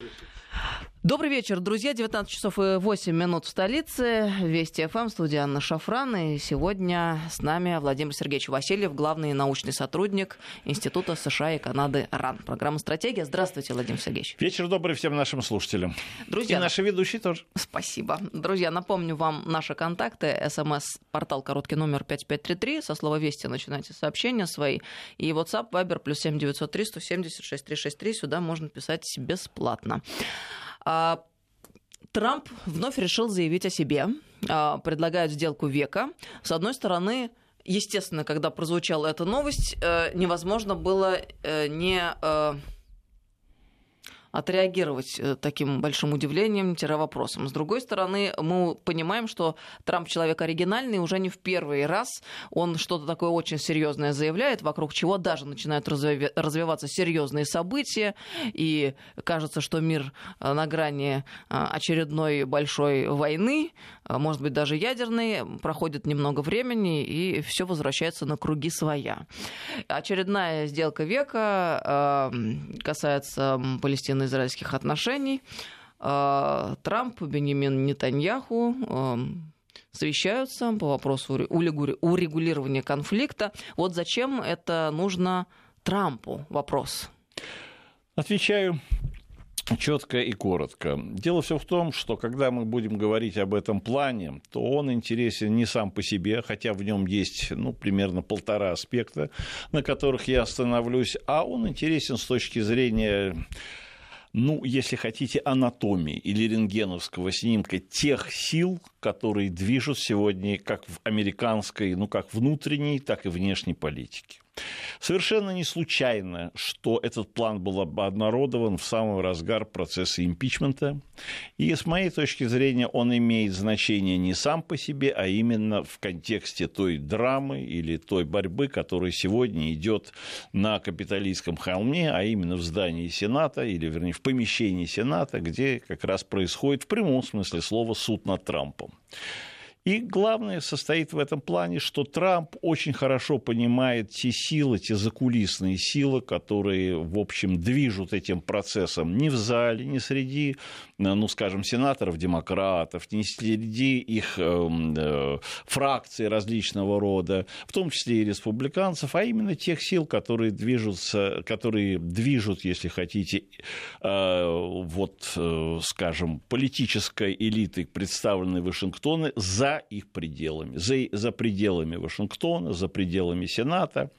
失礼します。Добрый вечер, друзья. 19 часов и 8 минут в столице. Вести ФМ, студия Анна Шафран. И сегодня с нами Владимир Сергеевич Васильев, главный научный сотрудник Института США и Канады РАН. Программа «Стратегия». Здравствуйте, Владимир Сергеевич. Вечер добрый всем нашим слушателям. Друзья, и наши ведущие тоже. Спасибо. Друзья, напомню вам наши контакты. СМС-портал короткий номер 5533. Со слова «Вести» начинайте сообщения свои. И WhatsApp, Viber, плюс 7903 170 6363. Сюда можно писать бесплатно. А, Трамп вновь решил заявить о себе, а, предлагает сделку века. С одной стороны, естественно, когда прозвучала эта новость, э, невозможно было э, не э, отреагировать э, таким большим удивлением-вопросом. С другой стороны, мы понимаем, что Трамп человек оригинальный, уже не в первый раз. Он что-то такое очень серьезное заявляет, вокруг чего даже начинают развиваться серьезные события, и кажется, что мир э, на грани э, очередной большой войны, может быть, даже ядерной, проходит немного времени, и все возвращается на круги своя. Очередная сделка века касается Палестины израильских отношений. А, Трамп, Бенjamin Нетаньяху а, совещаются по вопросу урегулирования конфликта. Вот зачем это нужно Трампу? Вопрос. Отвечаю четко и коротко. Дело все в том, что когда мы будем говорить об этом плане, то он интересен не сам по себе, хотя в нем есть ну, примерно полтора аспекта, на которых я остановлюсь, а он интересен с точки зрения ну, если хотите, анатомии или рентгеновского снимка тех сил, которые движут сегодня как в американской, ну, как внутренней, так и внешней политике. Совершенно не случайно, что этот план был обнародован в самый разгар процесса импичмента. И с моей точки зрения он имеет значение не сам по себе, а именно в контексте той драмы или той борьбы, которая сегодня идет на капиталистском холме, а именно в здании Сената, или вернее в помещении Сената, где как раз происходит в прямом смысле слова суд над Трампом. И главное состоит в этом плане, что Трамп очень хорошо понимает те силы, те закулисные силы, которые, в общем, движут этим процессом ни в зале, ни среди, ну, скажем, сенаторов-демократов, ни среди их э, э, фракций различного рода, в том числе и республиканцев, а именно тех сил, которые движутся, которые движут, если хотите, э, вот, э, скажем, политической элитой, представленной Вашингтоне, за их пределами, за, за пределами Вашингтона, за пределами Сената.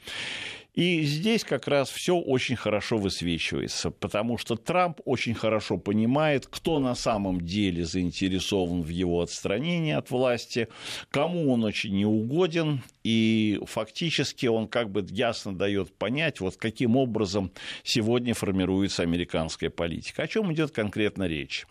И здесь как раз все очень хорошо высвечивается, потому что Трамп очень хорошо понимает, кто на самом деле заинтересован в его отстранении от власти, кому он очень неугоден, и фактически он как бы ясно дает понять, вот каким образом сегодня формируется американская политика. О чем идет конкретно речь?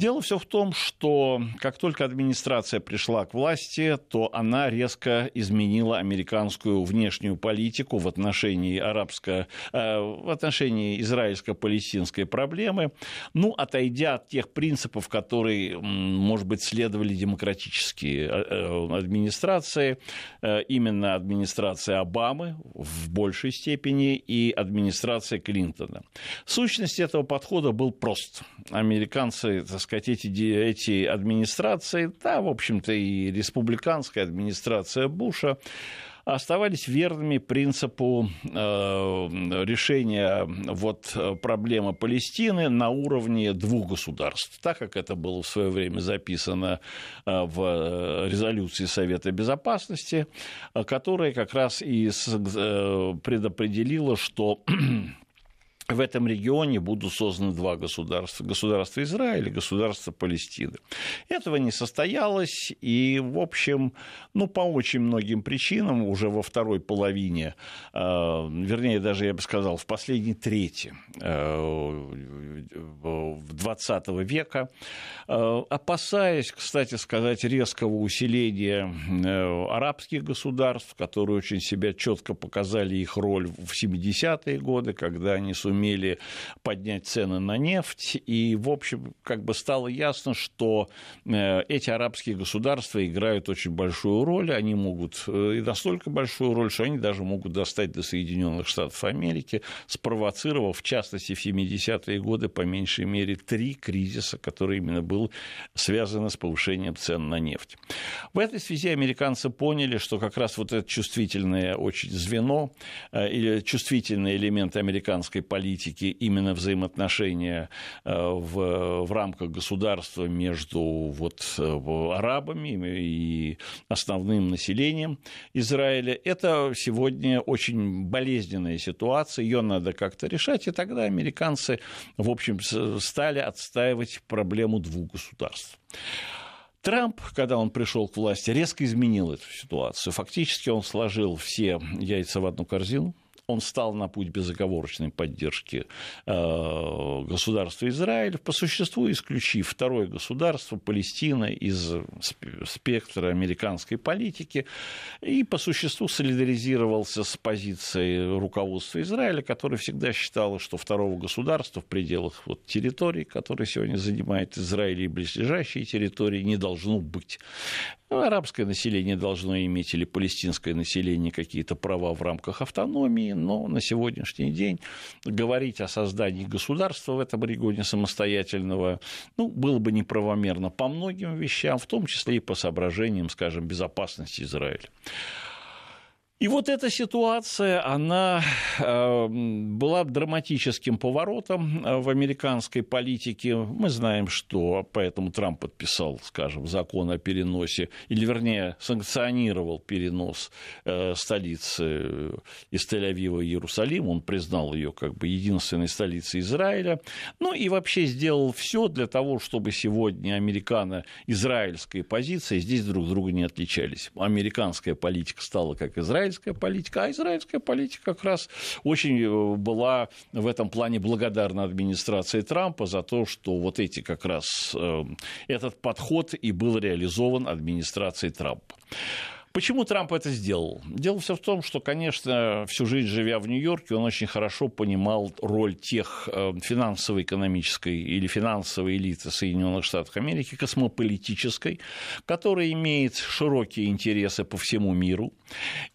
Дело все в том, что как только администрация пришла к власти, то она резко изменила американскую внешнюю политику в отношении арабско, э, в отношении израильско-палестинской проблемы, ну, отойдя от тех принципов, которые, может быть, следовали демократические э, э, администрации, именно администрация Обамы в большей степени и администрация Клинтона. Сущность этого подхода был прост. Американцы, так сказать, эти, эти администрации, да, в общем-то, и республиканская администрация Буша, оставались верными принципу э, решения вот, проблемы Палестины на уровне двух государств, так как это было в свое время записано э, в резолюции Совета Безопасности, которая как раз и э, предопределила, что в этом регионе будут созданы два государства. Государство Израиль и государство Палестины. Этого не состоялось, и, в общем, ну, по очень многим причинам уже во второй половине, э, вернее, даже, я бы сказал, в последней трети э, 20 века, опасаясь, кстати сказать, резкого усиления арабских государств, которые очень себя четко показали их роль в 70-е годы, когда они сумели поднять цены на нефть, и, в общем, как бы стало ясно, что эти арабские государства играют очень большую роль, они могут, и настолько большую роль, что они даже могут достать до Соединенных Штатов Америки, спровоцировав, в частности, в 70-е годы, по меньшей мере, три кризиса, которые именно были связаны с повышением цен на нефть. В этой связи американцы поняли, что как раз вот это чувствительное очень звено э, или чувствительный элемент американской политики, именно взаимоотношения э, в, в рамках государства между вот э, арабами и основным населением Израиля, это сегодня очень болезненная ситуация, ее надо как-то решать, и тогда американцы, в общем, стали отстаивать проблему двух государств. Трамп, когда он пришел к власти, резко изменил эту ситуацию. Фактически он сложил все яйца в одну корзину, он стал на путь безоговорочной поддержки э, государства Израиль, по существу исключив второе государство, Палестина, из спектра американской политики, и по существу солидаризировался с позицией руководства Израиля, которое всегда считало, что второго государства в пределах вот, территорий, которые сегодня занимает Израиль и близлежащие территории, не должно быть. Ну, арабское население должно иметь или палестинское население какие-то права в рамках автономии, но на сегодняшний день говорить о создании государства в этом регионе самостоятельного ну, было бы неправомерно по многим вещам, в том числе и по соображениям, скажем, безопасности Израиля. И вот эта ситуация, она э, была драматическим поворотом э, в американской политике. Мы знаем, что поэтому Трамп подписал, скажем, закон о переносе, или вернее санкционировал перенос э, столицы из Тель-Авива в Иерусалим. Он признал ее как бы единственной столицей Израиля. Ну и вообще сделал все для того, чтобы сегодня американо-израильская позиция здесь друг друга не отличались. Американская политика стала как Израиль израильская политика, а израильская политика как раз очень э, была в этом плане благодарна администрации Трампа за то, что вот эти как раз э, этот подход и был реализован администрацией Трампа. Почему Трамп это сделал? Дело все в том, что, конечно, всю жизнь живя в Нью-Йорке, он очень хорошо понимал роль тех э, финансово-экономической или финансовой элиты Соединенных Штатов Америки, космополитической, которая имеет широкие интересы по всему миру,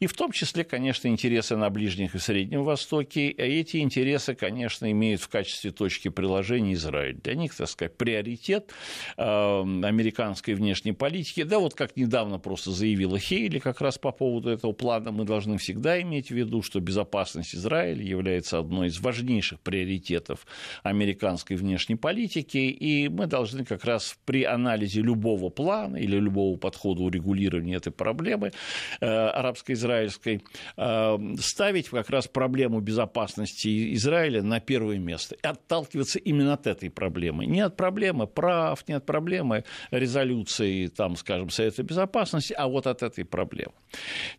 и в том числе, конечно, интересы на Ближнем и Среднем Востоке. И эти интересы, конечно, имеют в качестве точки приложения Израиль. Для них, так сказать, приоритет э, американской внешней политики. Да, вот как недавно просто заявила Хей, или как раз по поводу этого плана мы должны всегда иметь в виду, что безопасность Израиля является одной из важнейших приоритетов американской внешней политики, и мы должны как раз при анализе любого плана или любого подхода урегулирования этой проблемы э, арабско-израильской э, ставить как раз проблему безопасности Израиля на первое место и отталкиваться именно от этой проблемы. Не от проблемы прав, не от проблемы резолюции, там, скажем, Совета Безопасности, а вот от этой проблем.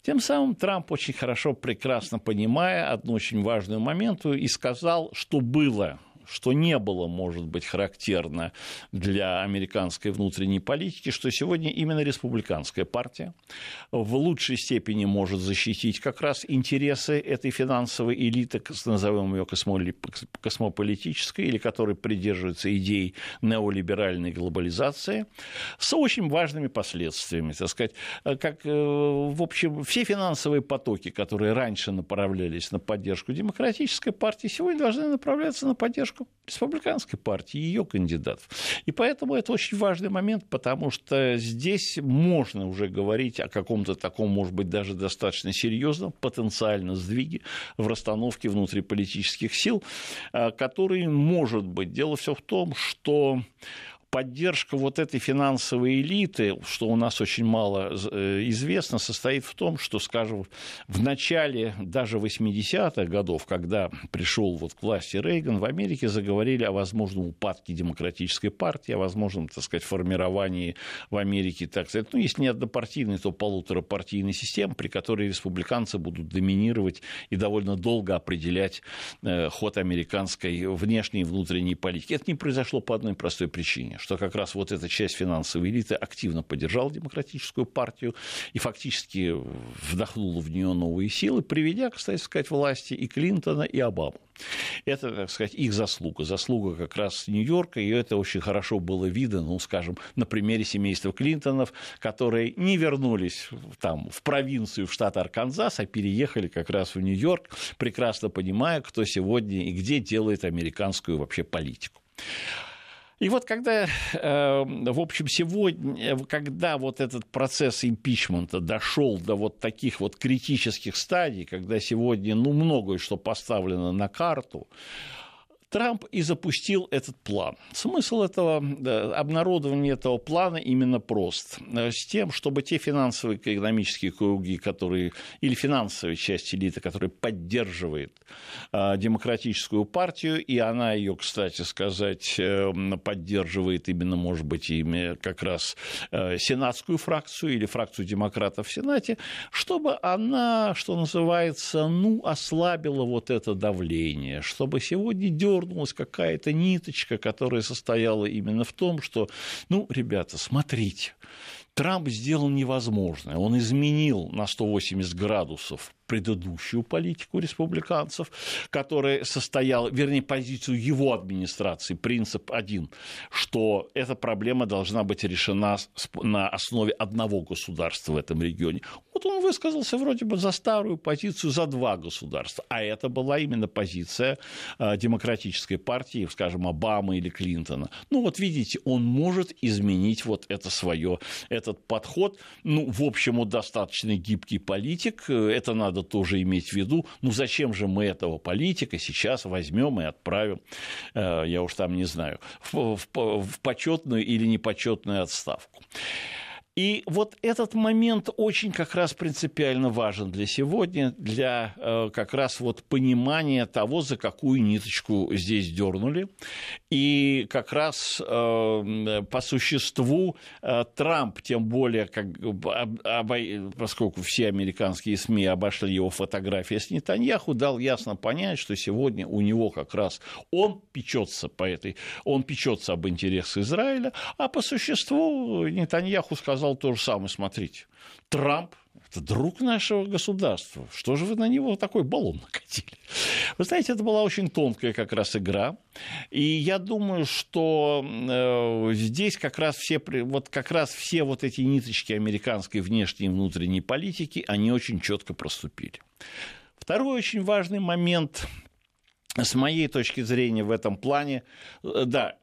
Тем самым Трамп очень хорошо, прекрасно понимая одну очень важную моменту, и сказал, что было что не было, может быть, характерно для американской внутренней политики, что сегодня именно республиканская партия в лучшей степени может защитить как раз интересы этой финансовой элиты, назовем ее космополитической, или которая придерживается идей неолиберальной глобализации, с очень важными последствиями. Так сказать, как, э, в общем, все финансовые потоки, которые раньше направлялись на поддержку демократической партии, сегодня должны направляться на поддержку поддержку республиканской партии ее кандидатов. И поэтому это очень важный момент, потому что здесь можно уже говорить о каком-то таком, может быть, даже достаточно серьезном потенциально сдвиге в расстановке внутриполитических сил, а, который может быть. Дело все в том, что поддержка вот этой финансовой элиты, что у нас очень мало э, известно, состоит в том, что, скажем, в начале даже 80-х годов, когда пришел вот к власти Рейган, в Америке заговорили о возможном упадке демократической партии, о возможном, так сказать, формировании в Америке, так сказать, ну, если не однопартийной, то полуторапартийной системы, при которой республиканцы будут доминировать и довольно долго определять э, ход американской внешней и внутренней политики. Это не произошло по одной простой причине что как раз вот эта часть финансовой элиты активно поддержала демократическую партию и фактически вдохнула в нее новые силы, приведя, кстати сказать, власти и Клинтона, и Обаму. Это, так сказать, их заслуга. Заслуга как раз Нью-Йорка, и это очень хорошо было видно, ну, скажем, на примере семейства Клинтонов, которые не вернулись там, в провинцию, в штат Арканзас, а переехали как раз в Нью-Йорк, прекрасно понимая, кто сегодня и где делает американскую вообще политику. И вот когда, э, в общем, сегодня, когда вот этот процесс импичмента дошел до вот таких вот критических стадий, когда сегодня, ну, многое что поставлено на карту, Трамп и запустил этот план. Смысл этого, обнародования этого плана именно прост. Э, с тем, чтобы те финансовые экономические круги, которые, или финансовая часть элиты, которая поддерживает э, демократическую партию, и она ее, кстати сказать, э, поддерживает именно, может быть, ими как раз сенатскую фракцию или фракцию демократов в Сенате, чтобы она, что называется, ну, ослабила вот это давление, чтобы сегодня дернула дернулась какая-то ниточка, которая состояла именно в том, что, ну, ребята, смотрите, Трамп сделал невозможное. Он изменил на 180 градусов предыдущую политику республиканцев, которая состояла, вернее, позицию его администрации, принцип один, что эта проблема должна быть решена на основе одного государства в этом регионе. Вот он высказался вроде бы за старую позицию за два государства, а это была именно позиция а, демократической партии, скажем, Обамы или Клинтона. Ну вот видите, он может изменить вот это свое, этот подход. Ну, в общем, он достаточно гибкий политик, это надо надо тоже иметь в виду, ну зачем же мы этого политика сейчас возьмем и отправим, э, я уж там не знаю, в, в, в почетную или непочетную отставку. И вот этот момент очень как раз принципиально важен для сегодня, для э, как раз вот понимания того, за какую ниточку здесь дернули. И как раз э, по существу э, Трамп, тем более, как, поскольку все американские СМИ обошли его фотографии с Нетаньяху, дал ясно понять, что сегодня у него как раз он печется по этой, он печется об интересах Израиля, а по существу Нетаньяху сказал, сказал то же самое, смотрите, Трамп это друг нашего государства. Что же вы на него такой баллон накатили? Вы знаете, это была очень тонкая как раз игра. И я думаю, что э, здесь как раз все, вот как раз все вот эти ниточки американской внешней и внутренней политики, они очень четко проступили. Второй очень важный момент с моей точки зрения в этом плане, э, да,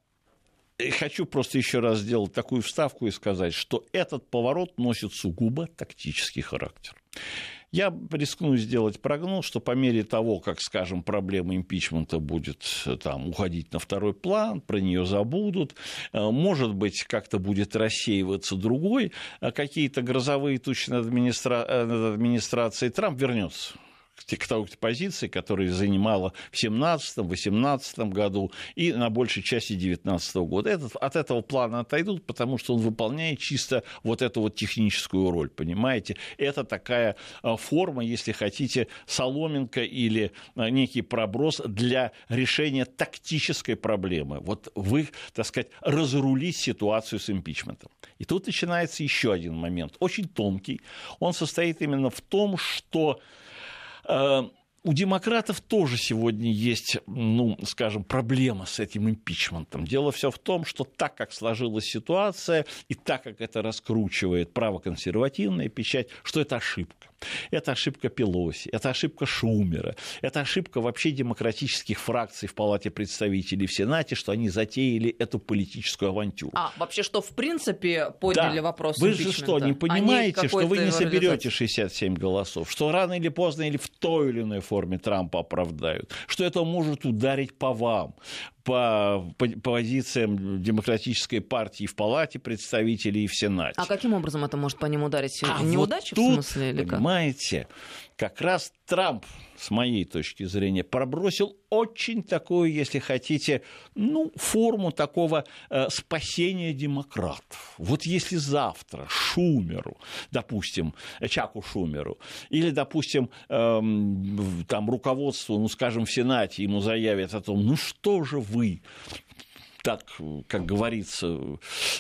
хочу просто еще раз сделать такую вставку и сказать, что этот поворот носит сугубо тактический характер. Я рискну сделать прогноз, что по мере того, как, скажем, проблема импичмента будет там, уходить на второй план, про нее забудут, э, может быть, как-то будет рассеиваться другой, какие-то грозовые тучи над, администра... Э, над администрацией Трамп вернется к позиции, которую занимала в 2017-2018 году и на большей части 2019 года. Этот, от этого плана отойдут, потому что он выполняет чисто вот эту вот техническую роль, понимаете? Это такая а, форма, если хотите, соломинка или а, некий проброс для решения тактической проблемы. Вот вы, так сказать, разрулить ситуацию с импичментом. И тут начинается еще один момент, очень тонкий. Он состоит именно в том, что Э, у демократов тоже сегодня есть, ну, скажем, проблема с этим импичментом. Дело все в том, что так как сложилась ситуация и так как это раскручивает правоконсервативная печать, что это ошибка. Это ошибка Пелоси, это ошибка Шумера, это ошибка вообще демократических фракций в Палате представителей в Сенате, что они затеяли эту политическую авантюру. А, вообще, что в принципе подняли да. вопрос Вы же что, не понимаете, что вы не соберете 67 голосов, что рано или поздно или в той или иной форме Трампа оправдают, что это может ударить по вам. По, по позициям демократической партии в Палате представителей и в Сенате. А каким образом это может по ним ударить? А Неудача вот тут, в смысле? Или как? Понимаете, как раз Трамп, с моей точки зрения, пробросил очень такую, если хотите, ну, форму такого э, спасения демократов. Вот если завтра Шумеру, допустим, Чаку Шумеру, или, допустим, э, там руководству, ну, скажем, в Сенате ему заявят о том, ну что же вы, так, как говорится,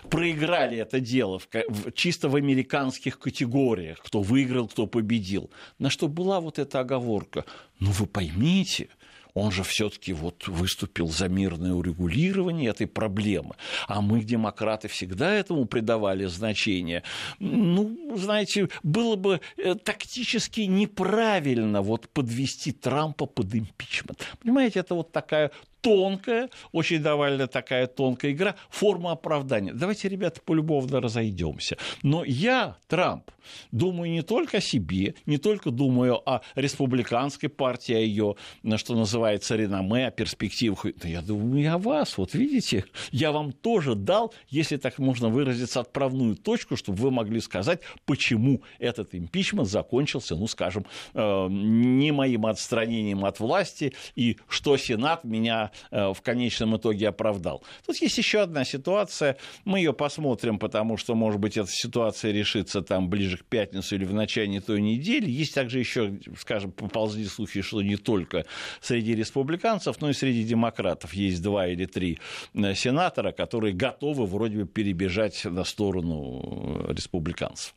проиграли это дело в, в, чисто в американских категориях, кто выиграл, кто победил. На что была вот эта оговорка. Ну вы поймите, он же все-таки вот выступил за мирное урегулирование этой проблемы. А мы, демократы, всегда этому придавали значение. Ну, знаете, было бы э, тактически неправильно вот подвести Трампа под импичмент. Понимаете, это вот такая тонкая, очень довольно такая тонкая игра, форма оправдания. Давайте, ребята, полюбовно разойдемся. Но я, Трамп, думаю не только о себе, не только думаю о республиканской партии, о ее, что называется, реноме, о перспективах. Я думаю и о вас. Вот видите, я вам тоже дал, если так можно выразиться, отправную точку, чтобы вы могли сказать, почему этот импичмент закончился, ну, скажем, э, не моим отстранением от власти, и что Сенат меня в конечном итоге оправдал. Тут есть еще одна ситуация, мы ее посмотрим, потому что, может быть, эта ситуация решится там ближе к пятнице или в начале той недели. Есть также еще, скажем, поползли слухи, что не только среди республиканцев, но и среди демократов есть два или три э, сенатора, которые готовы вроде бы перебежать на сторону э, республиканцев.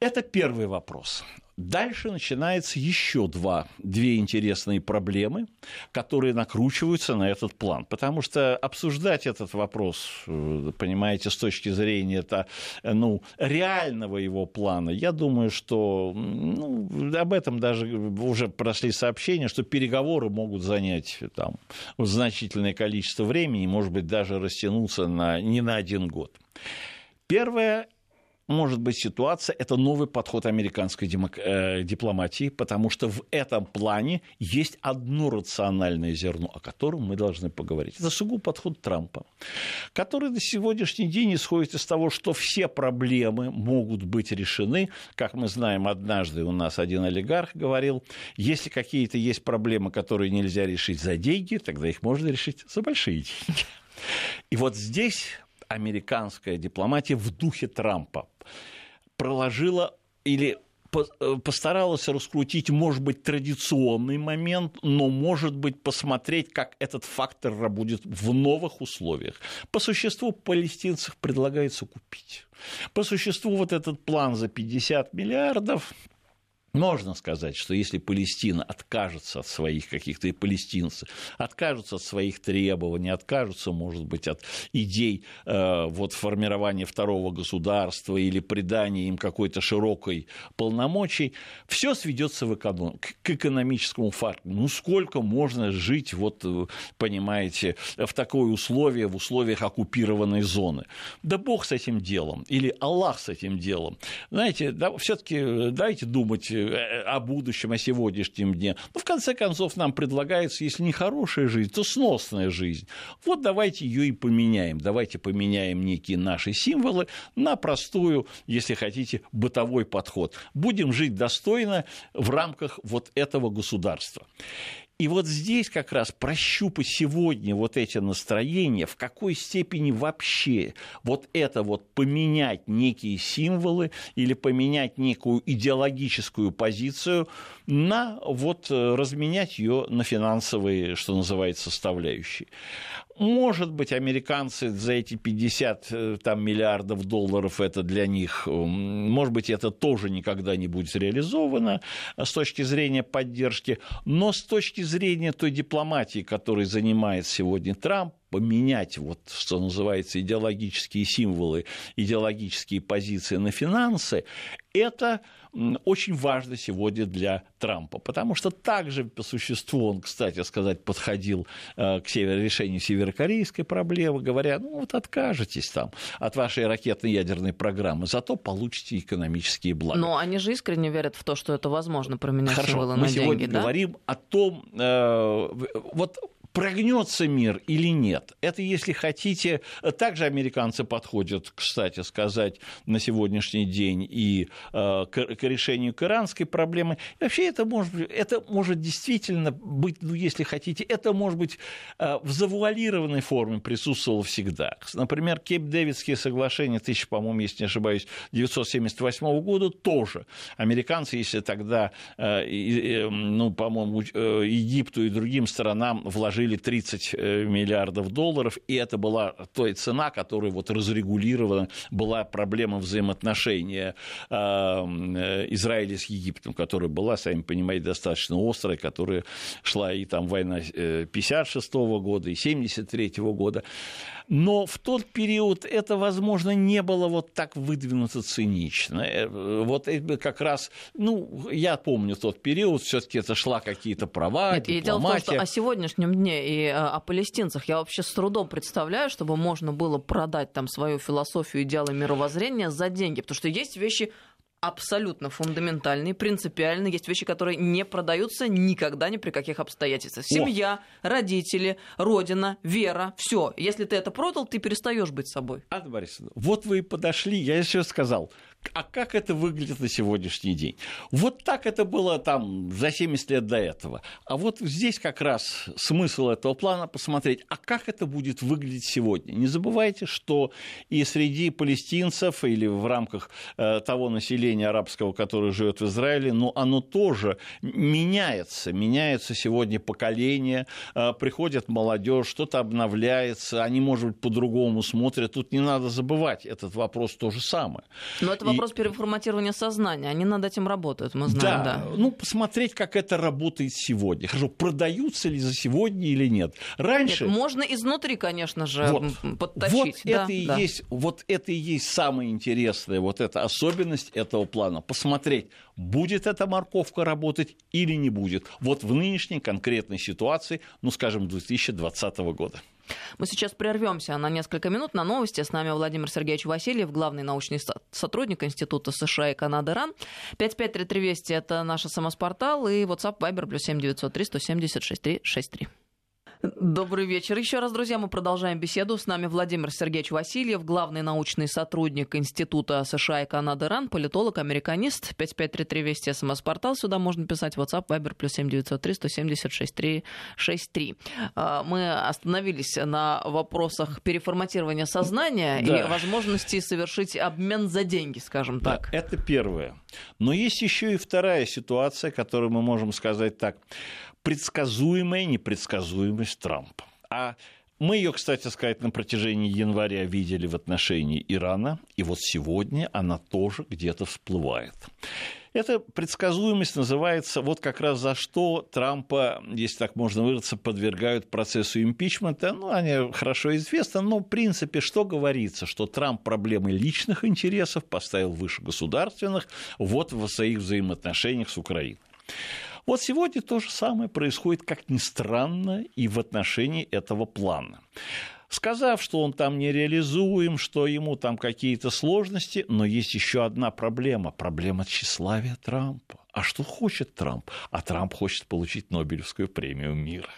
Это первый вопрос. Дальше начинается еще два, две интересные проблемы, которые накручиваются на этот план. Потому что обсуждать этот вопрос, э, понимаете, с точки зрения это, ну, реального его плана, я думаю, что ну, об этом даже уже прошли сообщения, что переговоры могут занять там, значительное количество времени, может быть, даже растянуться на, не на один год. Первое может быть ситуация, это новый подход американской демок... э, дипломатии, потому что в этом плане есть одно рациональное зерно, о котором мы должны поговорить. Это сугубо подход Трампа, который на сегодняшний день исходит из того, что все проблемы могут быть решены. Как мы знаем, однажды у нас один олигарх говорил, если какие-то есть проблемы, которые нельзя решить за деньги, тогда их можно решить за большие деньги. И вот здесь американская дипломатия в духе Трампа проложила или э, постаралась раскрутить, может быть, традиционный момент, но, может быть, посмотреть, как этот фактор работает в новых условиях. По существу палестинцев предлагается купить. По существу вот этот план за 50 миллиардов можно сказать, что если Палестина откажется от своих каких-то и палестинцы, откажутся от своих требований, откажутся, может быть, от идей э, вот, формирования второго государства или придания им какой-то широкой полномочий, все сведется в эконом... к экономическому факту. Ну, сколько можно жить, вот, э, понимаете, в такое условие, в условиях оккупированной зоны? Да Бог с этим делом, или Аллах с этим делом. Знаете, да, все-таки э, дайте думать Э, о будущем, о сегодняшнем дне. Но в конце концов нам предлагается, если не хорошая жизнь, то сносная жизнь. Вот давайте ее и поменяем. Давайте поменяем некие наши символы на простую, если хотите, бытовой подход. Будем жить достойно в рамках вот этого государства. И вот здесь как раз прощупать сегодня вот эти настроения, в какой степени вообще вот это вот поменять некие символы или поменять некую идеологическую позицию на вот э, разменять ее на финансовые, что называется, составляющие. Может быть, американцы за эти 50 э, там, миллиардов долларов это для них, может быть, это тоже никогда не будет реализовано э, с точки зрения поддержки, но с точки зрения той дипломатии, которой занимает сегодня Трамп, поменять, вот, что называется, идеологические символы, идеологические позиции на финансы, это очень важно сегодня для Трампа, потому что также по существу он, кстати сказать, подходил э, к решению северокорейской проблемы, говоря, ну вот откажетесь там от вашей ракетно-ядерной программы, зато получите экономические блага. Но они же искренне верят в то, что это возможно променять Хорошо, мы на сегодня деньги, да? говорим о том, э, вот прогнется мир или нет. Это, если хотите, также американцы подходят, кстати сказать, на сегодняшний день и э, к, к решению к иранской проблемы. И вообще это может, это может действительно быть, ну, если хотите, это может быть э, в завуалированной форме присутствовало всегда. Например, Кейп-Дэвидские соглашения, тысяча, по-моему, если не ошибаюсь, 1978 года тоже. Американцы, если тогда, э, э, ну, по-моему, э, Египту и другим странам вложили вложили 30 э, миллиардов долларов, и это была той цена, которая вот разрегулирована, была проблема взаимоотношения э, э, Израиля с Египтом, которая была, сами понимаете, достаточно острая, которая шла и там война 56 года, и 73 года. Но в тот период это, возможно, не было вот так выдвинуто цинично. Вот это как раз, ну, я помню тот период, все таки это шла какие-то права, Нет, дипломатия. И дело в том, что о сегодняшнем дне Украине и э, о палестинцах я вообще с трудом представляю, чтобы можно было продать там свою философию, идеалы мировоззрения за деньги. Потому что есть вещи абсолютно фундаментальные, принципиальные. Есть вещи, которые не продаются никогда ни при каких обстоятельствах. Семья, О. родители, родина, вера, все. Если ты это продал, ты перестаешь быть собой. Анна Борисовна, вот вы и подошли, я еще сказал, а как это выглядит на сегодняшний день? Вот так это было там за 70 лет до этого. А вот здесь как раз смысл этого плана посмотреть, а как это будет выглядеть сегодня. Не забывайте, что и среди палестинцев или в рамках э, того населения арабского, которое живет в Израиле, но оно тоже меняется. Меняется сегодня поколение, э, приходит молодежь, что-то обновляется, они, может быть, по-другому смотрят. Тут не надо забывать, этот вопрос то же самое. Но это вопрос переформатирования сознания. Они над этим работают, мы знаем. Да, да. ну, посмотреть, как это работает сегодня. Хорошо, продаются ли за сегодня или нет. Раньше... Нет, можно изнутри, конечно же, вот, подтащить. Вот, да, это и да. есть, вот это и есть самое интересное, вот эта особенность этого плана. Посмотреть, будет эта морковка работать или не будет. Вот в нынешней конкретной ситуации, ну, скажем, 2020 года. Мы сейчас прервемся на несколько минут на новости. С нами Владимир Сергеевич Васильев, главный научный сотрудник Института США и Канады РАН. 553320 – это наш СМС-портал и WhatsApp Viber плюс 7903 176 363. Добрый вечер. Еще раз, друзья, мы продолжаем беседу. С нами Владимир Сергеевич Васильев, главный научный сотрудник Института США и Канады РАН, политолог, американист. 5533 Вести СМС-портал. Сюда можно писать WhatsApp, Viber, плюс 7903 176 363. Мы остановились на вопросах переформатирования сознания да. и возможности совершить обмен за деньги, скажем так. Да, это первое. Но есть еще и вторая ситуация, которую мы можем сказать так предсказуемая непредсказуемость Трампа. А мы ее, кстати сказать, на протяжении января видели в отношении Ирана, и вот сегодня она тоже где-то всплывает. Эта предсказуемость называется вот как раз за что Трампа, если так можно выразиться, подвергают процессу импичмента. Ну, они хорошо известны, но в принципе что говорится, что Трамп проблемы личных интересов поставил выше государственных вот в своих взаимоотношениях с Украиной. Вот сегодня то же самое происходит, как ни странно, и в отношении этого плана сказав, что он там нереализуем, что ему там какие-то сложности, но есть еще одна проблема, проблема тщеславия Трампа. А что хочет Трамп? А Трамп хочет получить Нобелевскую премию мира.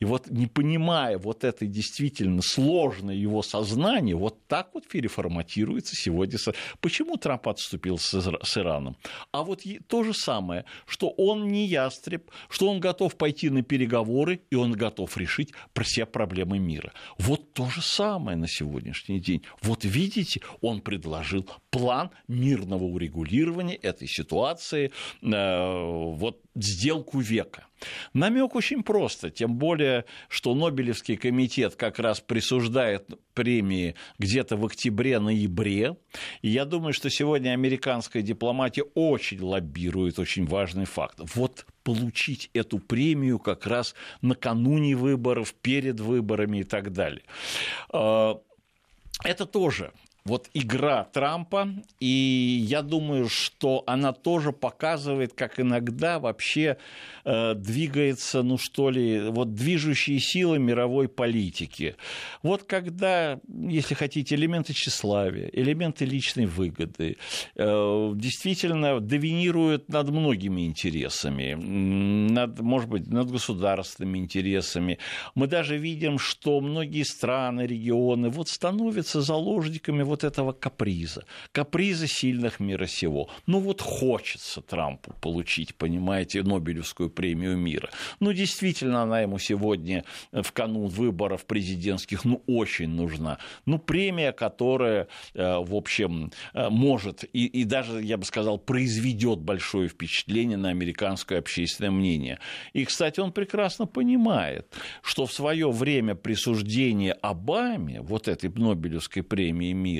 И вот не понимая вот это действительно сложное его сознание, вот так вот переформатируется сегодня. Почему Трамп отступил с Ираном? А вот то же самое, что он не ястреб, что он готов пойти на переговоры, и он готов решить про все проблемы мира. Вот то же самое на сегодняшний день. Вот видите, он предложил план мирного урегулирования этой ситуации, вот сделку века. Намек очень просто, тем более, что Нобелевский комитет как раз присуждает премии где-то в октябре-ноябре. И я думаю, что сегодня американская дипломатия очень лоббирует очень важный факт. Вот получить эту премию как раз накануне выборов, перед выборами и так далее. А, это тоже вот игра Трампа, и я думаю, что она тоже показывает, как иногда вообще э, двигается, ну что ли, вот движущие силы мировой политики. Вот когда, если хотите, элементы тщеславия, элементы личной выгоды э, действительно доминируют над многими интересами, над, может быть, над государственными интересами. Мы даже видим, что многие страны, регионы вот становятся заложниками вот этого каприза, каприза сильных мира сего. Ну вот хочется Трампу получить, понимаете, Нобелевскую премию мира. Ну действительно она ему сегодня в канун выборов президентских ну очень нужна. Ну премия, которая, э, в общем, э, может и, и даже, я бы сказал, произведет большое впечатление на американское общественное мнение. И, кстати, он прекрасно понимает, что в свое время присуждение Обаме вот этой Нобелевской премии мира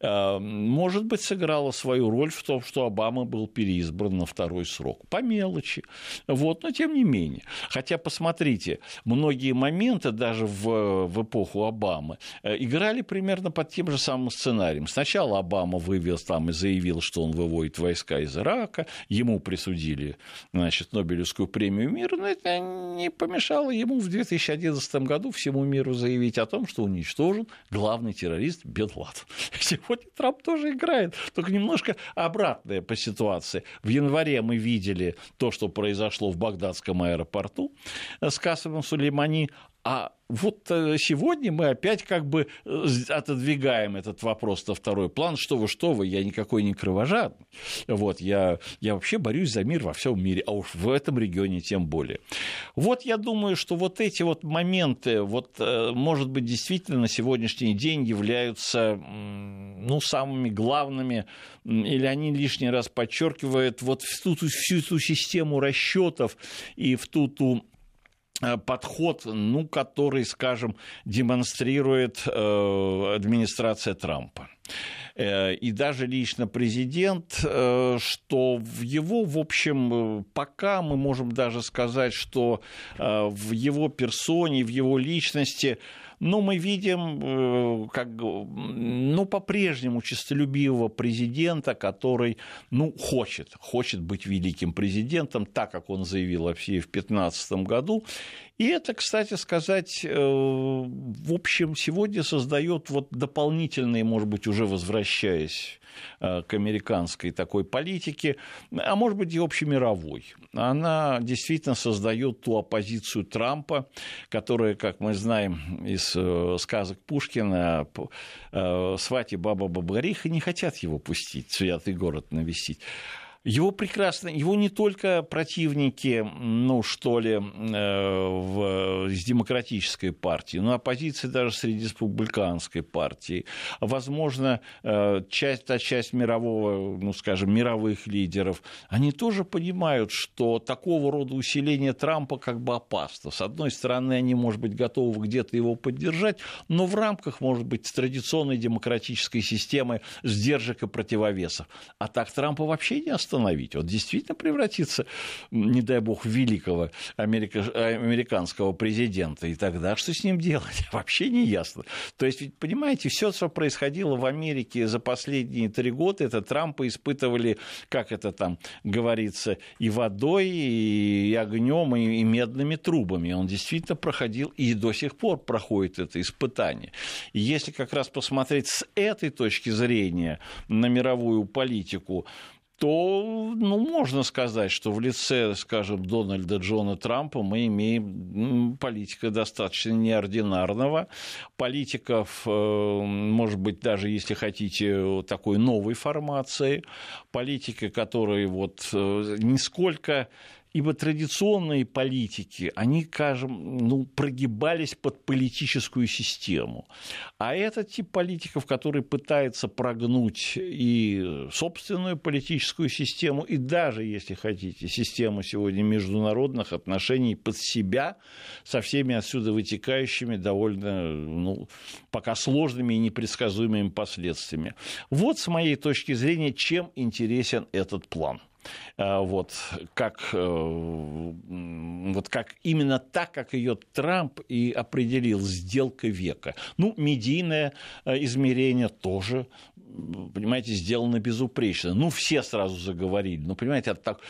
Э, может быть, сыграла свою роль в том, что Обама был переизбран на второй срок. По мелочи. Вот, но тем не менее. Хотя, посмотрите, многие моменты даже в, в эпоху Обамы э, играли примерно под тем же самым сценарием. Сначала Обама вывел там и заявил, что он выводит войска из Ирака, ему присудили значит, Нобелевскую премию мира, но это не помешало ему в 2011 году всему миру заявить о том, что уничтожен главный террорист Бен Ладен. Сегодня Трамп тоже играет, только немножко обратное по ситуации. В январе мы видели то, что произошло в Багдадском аэропорту с Касовым Сулеймани, а вот э, сегодня мы опять как бы э, отодвигаем этот вопрос на второй план. Что вы, что вы, я никакой не кровожадный. Вот, я, я вообще борюсь за мир во всем мире, а уж в этом регионе тем более. Вот я думаю, что вот эти вот моменты, вот, э, может быть, действительно на сегодняшний день являются ну, самыми главными, или они лишний раз подчеркивают вот всю, всю эту систему расчетов и в ту, ту подход, ну, который, скажем, демонстрирует э, администрация Трампа. Э, и даже лично президент, что в его, в общем, пока мы можем даже сказать, что в его персоне, в его личности но мы видим как, ну, по-прежнему честолюбивого президента, который ну, хочет, хочет быть великим президентом, так как он заявил вообще в 2015 году. И это, кстати сказать, э, в общем, сегодня создает вот дополнительные, может быть, уже возвращаясь э, к американской такой политике, а может быть и общемировой. Она действительно создает ту оппозицию Трампа, которая, как мы знаем из э, сказок Пушкина, свати Баба Бабариха не хотят его пустить, святый город навестить. Его прекрасно, его не только противники, ну, что ли, э, в, из демократической партии, но оппозиция даже среди республиканской партии. Возможно, э, часть, та часть мирового, ну, скажем, мировых лидеров, они тоже понимают, что такого рода усиление Трампа как бы опасно. С одной стороны, они, может быть, готовы где-то его поддержать, но в рамках, может быть, традиционной демократической системы сдержек и противовесов. А так Трампа вообще не остановится остановить. Вот действительно превратиться, не дай бог, в великого америка... американского президента. И тогда что с ним делать? Вообще не ясно. То есть, ведь, понимаете, все, что происходило в Америке за последние три года, это Трампа испытывали, как это там говорится, и водой, и огнем, и медными трубами. Он действительно проходил и до сих пор проходит это испытание. И если как раз посмотреть с этой точки зрения на мировую политику, то ну, можно сказать, что в лице, скажем, Дональда Джона Трампа мы имеем политика достаточно неординарного, политиков, э, может быть, даже, если хотите, такой новой формации, политика, которая вот э, нисколько Ибо традиционные политики, они, скажем, ну, прогибались под политическую систему. А этот тип политиков, который пытается прогнуть и собственную политическую систему, и даже, если хотите, систему сегодня международных отношений под себя, со всеми отсюда вытекающими довольно, ну, пока сложными и непредсказуемыми последствиями. Вот, с моей точки зрения, чем интересен этот план. Вот как, вот как именно так, как ее Трамп и определил, сделка века. Ну, медийное измерение тоже понимаете, сделано безупречно. Ну, все сразу заговорили. Ну, понимаете, это так...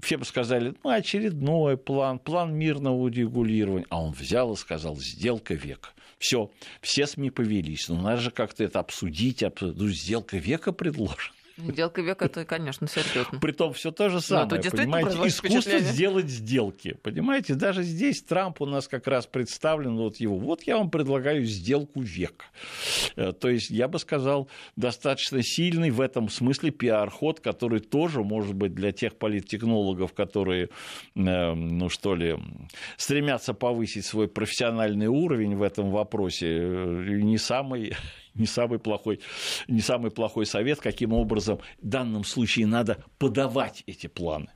все бы сказали, ну, очередной план, план мирного урегулирования. А он взял и сказал, сделка века. Все, все СМИ повелись. Ну, надо же как-то это обсудить. обсудить. Ну, сделка века предложена. Сделка века это, конечно, серьезно. Притом все то же самое. Ну, понимаете, искусство сделать сделки. Понимаете, даже здесь Трамп у нас как раз представлен, вот его. Вот я вам предлагаю сделку века. Э, то есть, я бы сказал, достаточно сильный в этом смысле пиар-ход, который тоже, может быть, для тех политтехнологов, которые, э, ну что ли, стремятся повысить свой профессиональный уровень в этом вопросе, э, не самый не самый плохой, не самый плохой совет, каким образом в данном случае надо подавать эти планы.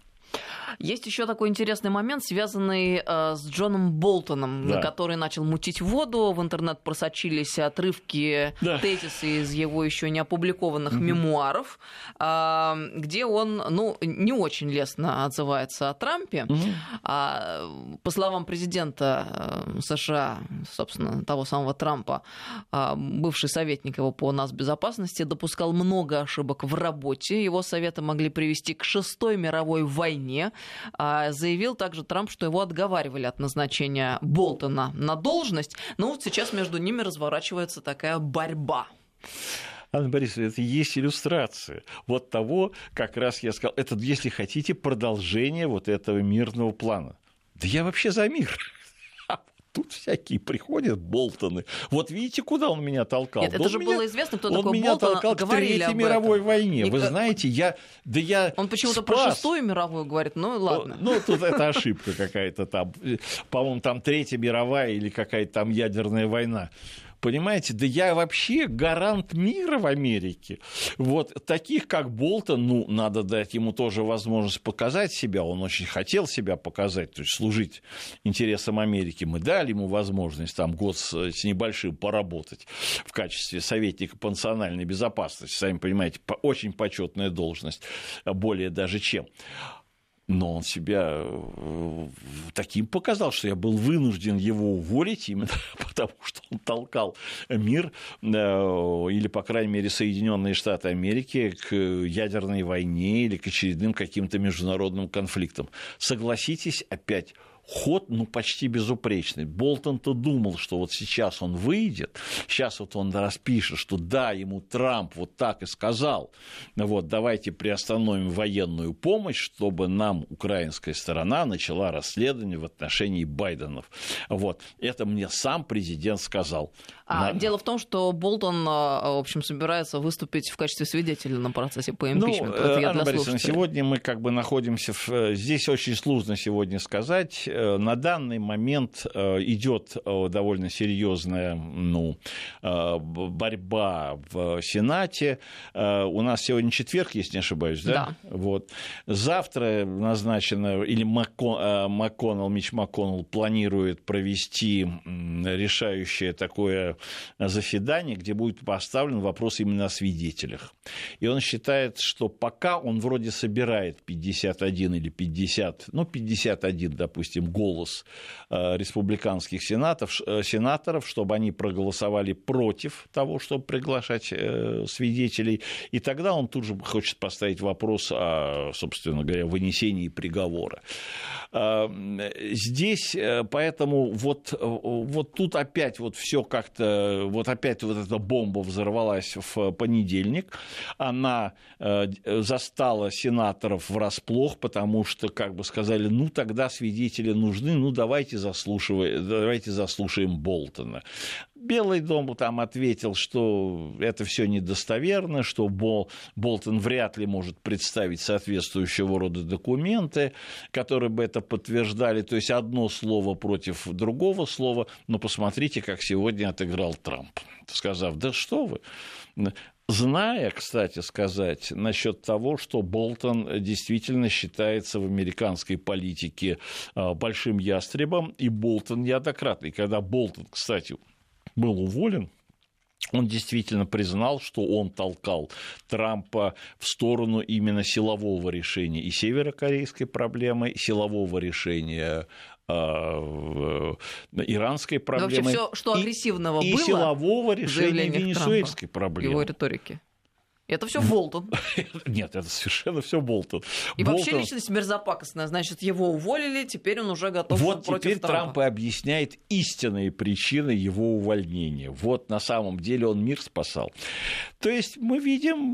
Есть еще такой интересный момент, связанный э, с Джоном Болтоном, да. который начал мутить воду. В интернет просочились отрывки, да. тезисы из его еще не опубликованных угу. мемуаров, э, где он, ну, не очень лестно отзывается о Трампе. Угу. А, по словам президента э, США, собственно, того самого Трампа, э, бывший советник его по нас безопасности допускал много ошибок в работе. Его советы могли привести к шестой мировой войне. А, заявил также Трамп, что его отговаривали от назначения Болтона на должность. Но вот сейчас между ними разворачивается такая борьба. Анна Борисовна, это и есть иллюстрация вот того, как раз я сказал, это, если хотите, продолжение вот этого мирного плана. Да я вообще за мир. Тут всякие приходят Болтоны. Вот видите, куда он меня толкал? Нет, это же меня, было известно, кто он такой меня Болтон. толкал к Третьей мировой войне. Вы знаете, я... Да я он почему-то про Шестую мировую говорит, ну ладно. Ну, тут это ошибка какая-то там. По-моему, там Третья мировая или какая-то там ядерная война. Понимаете, да я вообще гарант мира в Америке. Вот таких, как Болтон, ну, надо дать ему тоже возможность показать себя. Он очень хотел себя показать, то есть служить интересам Америки. Мы дали ему возможность там год с, с небольшим поработать в качестве советника по национальной безопасности. Сами понимаете, очень почетная должность, более даже чем но он себя э, таким показал, что я был вынужден его уволить именно потому, что он толкал мир, э, или, по крайней мере, Соединенные Штаты Америки к ядерной войне или к очередным каким-то международным конфликтам. Согласитесь, опять ход ну, почти безупречный. Болтон-то думал, что вот сейчас он выйдет, сейчас вот он распишет, что да, ему Трамп вот так и сказал, вот давайте приостановим военную помощь, чтобы нам украинская сторона начала расследование в отношении Байденов. Вот. Это мне сам президент сказал. А на... дело в том, что Болтон, а, в общем, собирается выступить в качестве свидетеля на процессе по импичменту. Ну, Анна Борисовна, сегодня мы как бы находимся в... Э, здесь очень сложно сегодня сказать. Э, на данный момент э, идет довольно серьезная ну, борьба в Сенате. У нас сегодня четверг, если не ошибаюсь, да? Да. Вот. Завтра назначено, или МакКоннелл, Мич МакКоннелл планирует провести решающее такое заседание, где будет поставлен вопрос именно о свидетелях. И он считает, что пока он вроде собирает 51 или 50, ну, 51, допустим, голос э, республиканских сенатов, э, сенаторов, чтобы они проголосовали против того, чтобы приглашать э, свидетелей. И тогда он тут же хочет поставить вопрос о, собственно говоря, вынесении приговора. Здесь поэтому вот, вот тут опять вот все как-то вот опять вот эта бомба взорвалась в понедельник, она застала сенаторов врасплох, потому что, как бы сказали, ну тогда свидетели нужны, ну давайте, давайте заслушаем Болтона. Белый дом там ответил, что это все недостоверно, что Бол, Болтон вряд ли может представить соответствующего рода документы, которые бы это подтверждали. То есть одно слово против другого слова. Но посмотрите, как сегодня отыграл Трамп, сказав, да что вы, зная, кстати сказать, насчет того, что Болтон действительно считается в американской политике а, большим ястребом, и Болтон неоднократно. И когда Болтон, кстати, был уволен, он действительно признал, что он толкал Трампа в сторону именно силового решения и северокорейской проблемы, силового решения иранской проблемы. Вообще все, что агрессивного и, было и силового решения венесуэльской проблемы. Его риторики. Это все Болтон. Нет, это совершенно все Болтон. И Болтон... вообще личность мерзопакостная. Значит, его уволили, теперь он уже готов вот против теперь Трампа. Трамп и объясняет истинные причины его увольнения. Вот на самом деле он мир спасал. То есть мы видим,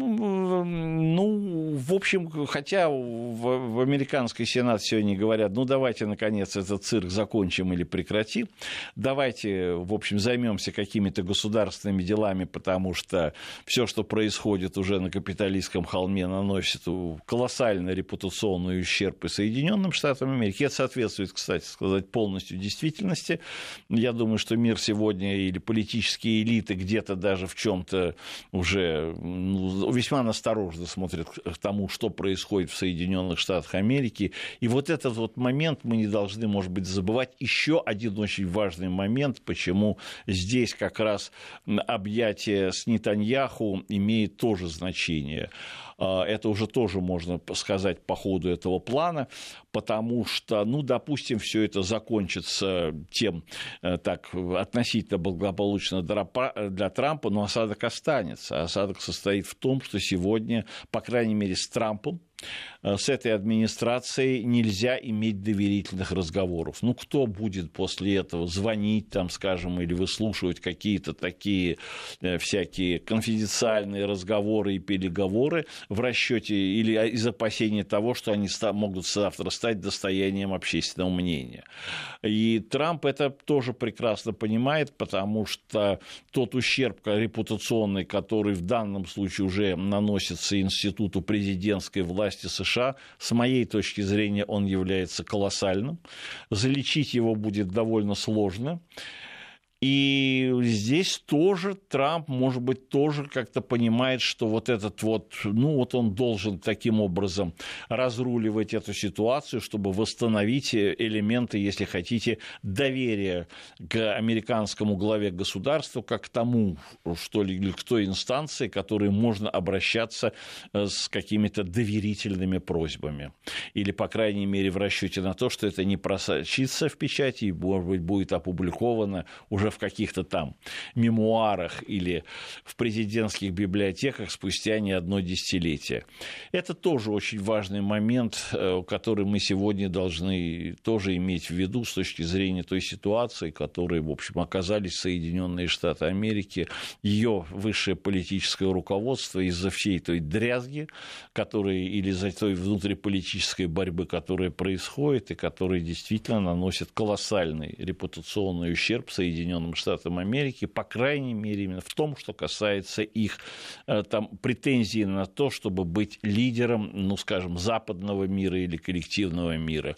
ну, в общем, хотя в, в американской сенат сегодня говорят, ну, давайте, наконец, этот цирк закончим или прекратим, давайте, в общем, займемся какими-то государственными делами, потому что все, что происходит уже на капиталистском холме, наносит колоссальный репутационный ущерб и Соединенным Штатам Америки. Это соответствует, кстати сказать, полностью действительности. Я думаю, что мир сегодня или политические элиты где-то даже в чем-то уже уже ну, весьма настороженно смотрят к тому, что происходит в Соединенных Штатах Америки. И вот этот вот момент мы не должны, может быть, забывать. Еще один очень важный момент, почему здесь как раз объятие с Нетаньяху имеет тоже значение. А, это уже тоже можно сказать по ходу этого плана, потому что, ну, допустим, все это закончится тем, э, так, относительно благополучно для Трампа, но осадок останется. Осадок состоит в том, что сегодня, по крайней мере, с Трампом, Э, с этой администрацией нельзя иметь доверительных разговоров. Ну, кто будет после этого звонить, там, скажем, или выслушивать какие-то такие э, всякие конфиденциальные разговоры и переговоры в расчете или из опасения того, что они могут завтра стать достоянием общественного мнения. И Трамп это тоже прекрасно понимает, потому что тот ущерб репутационный, который в данном случае уже наносится институту президентской власти США, с моей точки зрения, он является колоссальным. Залечить его будет довольно сложно. И здесь тоже Трамп, может быть, тоже как-то понимает, что вот этот вот, ну вот он должен таким образом разруливать эту ситуацию, чтобы восстановить элементы, если хотите, доверия к американскому главе государства, как к тому, что ли, к той инстанции, к которой можно обращаться э, с какими-то доверительными просьбами. Или, по крайней мере, в расчете на то, что это не просочится в печати и, может быть, будет опубликовано уже уже в каких-то там мемуарах или в президентских библиотеках спустя не одно десятилетие. Это тоже очень важный момент, э, который мы сегодня должны тоже иметь в виду с точки зрения той ситуации, которой, в общем, оказались Соединенные Штаты Америки, ее высшее политическое руководство из-за всей той дрязги, которая или из-за той внутриполитической борьбы, которая происходит и которая действительно наносит колоссальный репутационный ущерб Соединенным Соединенным Штатам Америки, по крайней мере, именно в том, что касается их э, там, претензий на то, чтобы быть лидером, ну, скажем, западного мира или коллективного мира.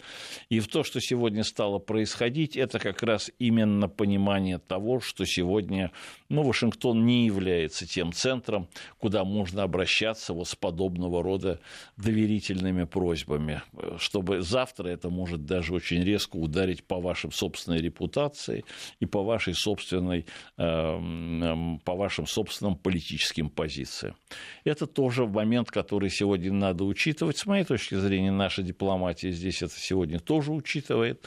И в то, что сегодня стало происходить, это как раз именно понимание того, что сегодня ну, Вашингтон не является тем центром, куда можно обращаться вот с подобного рода доверительными просьбами, чтобы завтра это может даже очень резко ударить по вашим собственной репутации и по вашей вашей собственной, эм, эм, по вашим собственным политическим позициям. Это тоже момент, который сегодня надо учитывать. С моей точки зрения, наша дипломатия здесь это сегодня тоже учитывает.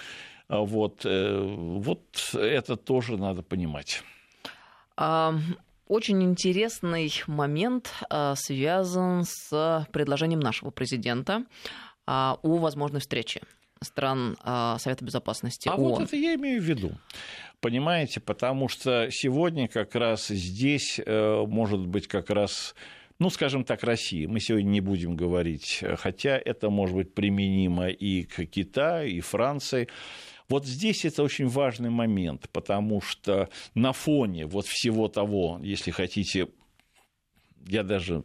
А вот, э, вот это тоже надо понимать. Очень интересный момент а, связан с предложением нашего президента а, о возможной встрече стран Совета Безопасности а ООН. вот это я имею в виду. Понимаете, потому что сегодня как раз здесь э, может быть как раз ну, скажем так, России. Мы сегодня не будем говорить, хотя это может быть применимо и к Китаю, и Франции. Вот здесь это очень важный момент, потому что на фоне вот всего того, если хотите, я даже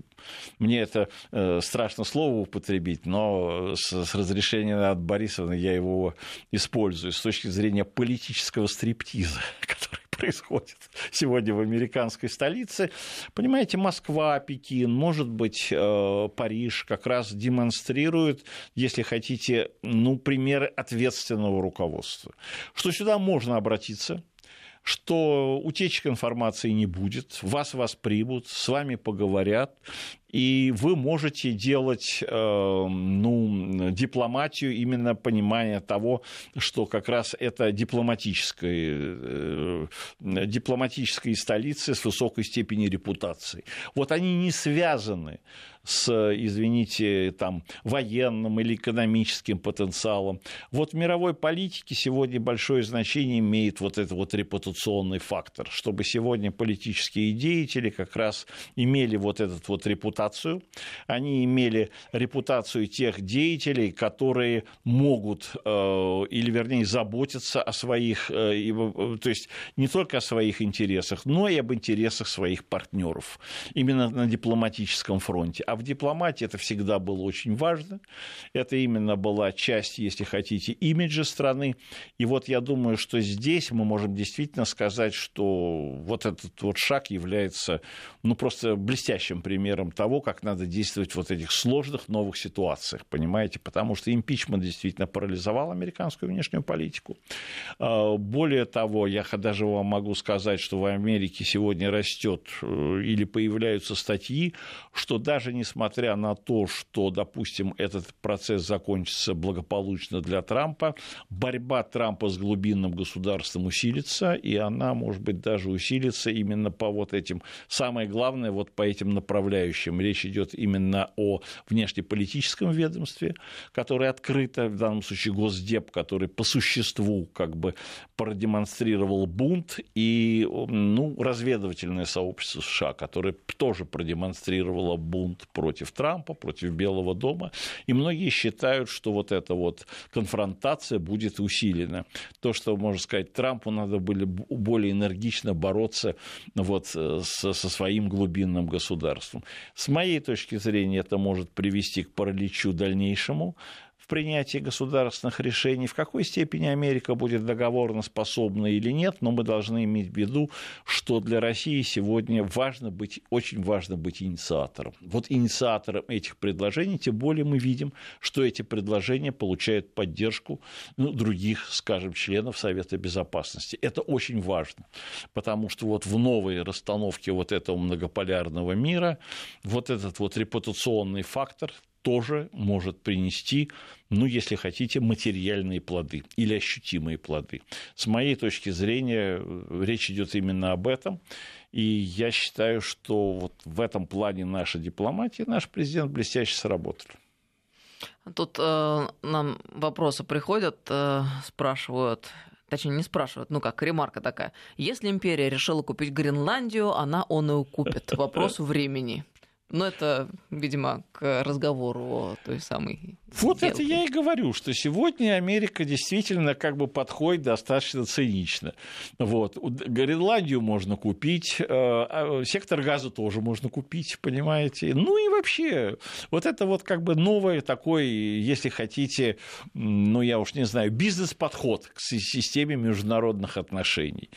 мне это э, страшно слово употребить, но с, с разрешения от Борисовны я его использую с точки зрения политического стриптиза, который происходит сегодня в американской столице. Понимаете, Москва, Пекин, может быть, э, Париж как раз демонстрируют, если хотите, ну, примеры ответственного руководства. Что сюда можно обратиться, что утечек информации не будет, вас воспримут, с вами поговорят, и вы можете делать э, ну, дипломатию, именно понимая того, что как раз это дипломатическая, э, дипломатическая столица с высокой степенью репутации. Вот они не связаны с, извините, там, военным или экономическим потенциалом. Вот в мировой политике сегодня большое значение имеет вот этот вот репутационный фактор, чтобы сегодня политические деятели как раз имели вот эту вот репутацию, они имели репутацию тех деятелей, которые могут, э, или вернее, заботиться о своих, э, то есть не только о своих интересах, но и об интересах своих партнеров, именно на дипломатическом фронте. А в дипломатии это всегда было очень важно. Это именно была часть, если хотите, имиджа страны. И вот я думаю, что здесь мы можем действительно сказать, что вот этот вот шаг является ну, просто блестящим примером того, как надо действовать в вот этих сложных новых ситуациях, понимаете? Потому что импичмент действительно парализовал американскую внешнюю политику. А, более того, я даже вам могу сказать, что в Америке сегодня растет э, или появляются статьи, что даже не несмотря на то, что, допустим, этот процесс закончится благополучно для Трампа, борьба Трампа с глубинным государством усилится, и она, может быть, даже усилится именно по вот этим, самое главное, вот по этим направляющим. Речь идет именно о внешнеполитическом ведомстве, которое открыто, в данном случае Госдеп, который по существу как бы продемонстрировал бунт, и ну, разведывательное сообщество США, которое тоже продемонстрировало бунт против Трампа, против Белого дома. И многие считают, что вот эта вот конфронтация будет усилена. То, что, можно сказать, Трампу надо было более энергично бороться вот э, со, со своим глубинным государством. С моей точки зрения, это может привести к параличу дальнейшему в принятии государственных решений, в какой степени Америка будет договорно способна или нет, но мы должны иметь в виду, что для России сегодня важно быть, очень важно быть инициатором. Вот инициатором этих предложений, тем более мы видим, что эти предложения получают поддержку ну, других, скажем, членов Совета Безопасности. Это очень важно, потому что вот в новой расстановке вот этого многополярного мира вот этот вот репутационный фактор тоже может принести, ну, если хотите, материальные плоды или ощутимые плоды. С моей точки зрения, речь идет именно об этом. И я считаю, что вот в этом плане наша дипломатия, наш президент блестяще сработали. Тут э, нам вопросы приходят, э, спрашивают, точнее не спрашивают, ну как, ремарка такая. Если империя решила купить Гренландию, она он и купит. Вопрос времени. Но это, видимо, к разговору о той самой вот сделки. это я и говорю, что сегодня Америка действительно как бы подходит достаточно цинично. Вот. Гренландию можно купить, э, а сектор газа тоже можно купить, понимаете. Ну и вообще, вот это вот как бы новый такой, если хотите, ну я уж не знаю, бизнес-подход к системе международных отношений,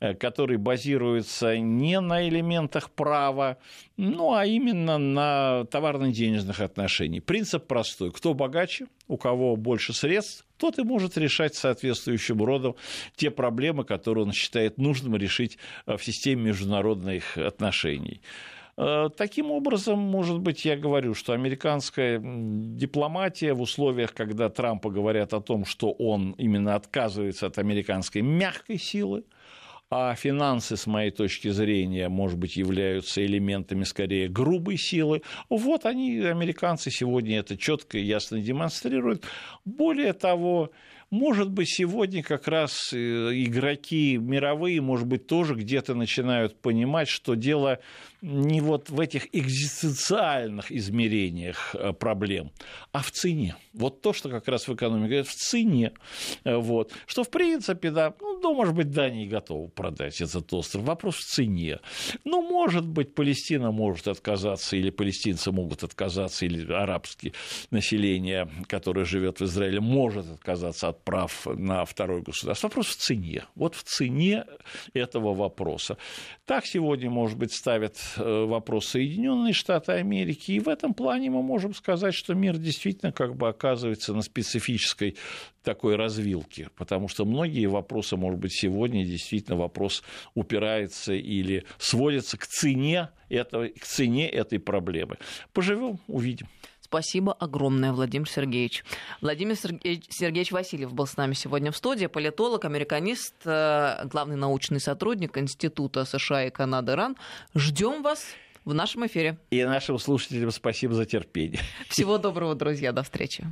э, который базируется не на элементах права, ну а именно на товарно-денежных отношениях. Принцип простой. Кто богаче, у кого больше средств, тот и может решать соответствующим родом те проблемы, которые он считает нужным решить э, в системе международных отношений. Э, таким образом, может быть, я говорю, что американская дипломатия в условиях, когда Трампа говорят о том, что он именно отказывается от американской мягкой силы, а финансы, с моей точки зрения, может быть, являются элементами скорее грубой силы. Вот они, американцы, сегодня это четко и ясно демонстрируют. Более того, может быть, сегодня как раз э, игроки мировые, может быть, тоже где-то начинают понимать, что дело не вот в этих экзистенциальных измерениях э, проблем, а в цене. Вот то, что как раз в экономике говорят, в цене. Э, вот. Что, в принципе, да, ну, да, может быть, Дания готова продать этот остров. Вопрос в цене. Ну, может быть, Палестина может отказаться, или палестинцы могут отказаться, или арабские население, которое живет в Израиле, может отказаться от прав на второе государство. Вопрос в цене. Вот в цене этого вопроса. Так сегодня, может быть, ставят вопрос Соединенные Штаты Америки. И в этом плане мы можем сказать, что мир действительно как бы оказывается на специфической такой развилки, потому что многие вопросы, может быть, сегодня действительно вопрос упирается или сводится к цене, этого, к цене этой проблемы. Поживем, увидим. Спасибо огромное, Владимир Сергеевич. Владимир Сергеевич, Сергеевич Васильев был с нами сегодня в студии, политолог, американист, э, главный научный сотрудник Института США и Канады РАН. Ждем вас в нашем эфире. И нашим слушателям спасибо за терпение. Всего доброго, друзья. До встречи.